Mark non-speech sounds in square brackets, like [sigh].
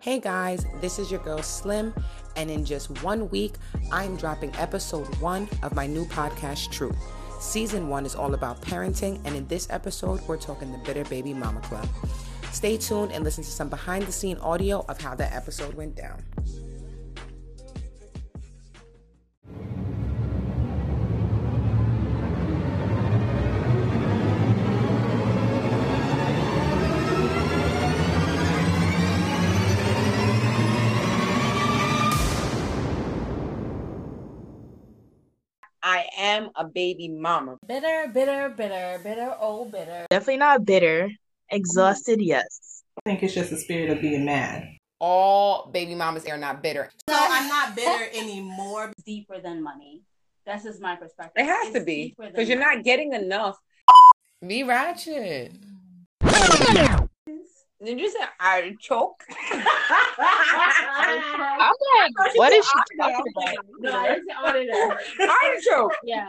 Hey guys, this is your girl Slim, and in just one week, I'm dropping episode one of my new podcast, True. Season one is all about parenting, and in this episode, we're talking the Bitter Baby Mama Club. Stay tuned and listen to some behind the scene audio of how that episode went down. I am a baby mama. Bitter, bitter, bitter, bitter, oh bitter. Definitely not bitter. Exhausted, mm-hmm. yes. I think it's just the spirit of being mad. All baby mamas are not bitter. No, I'm not bitter anymore. Deeper than money. That's just my perspective. It has It's to be because you're money. not getting enough. Be ratchet. Mm-hmm. Did you say artichoke? [laughs] I'm like, what is she talking about? No, I didn't say all artichoke. Yeah.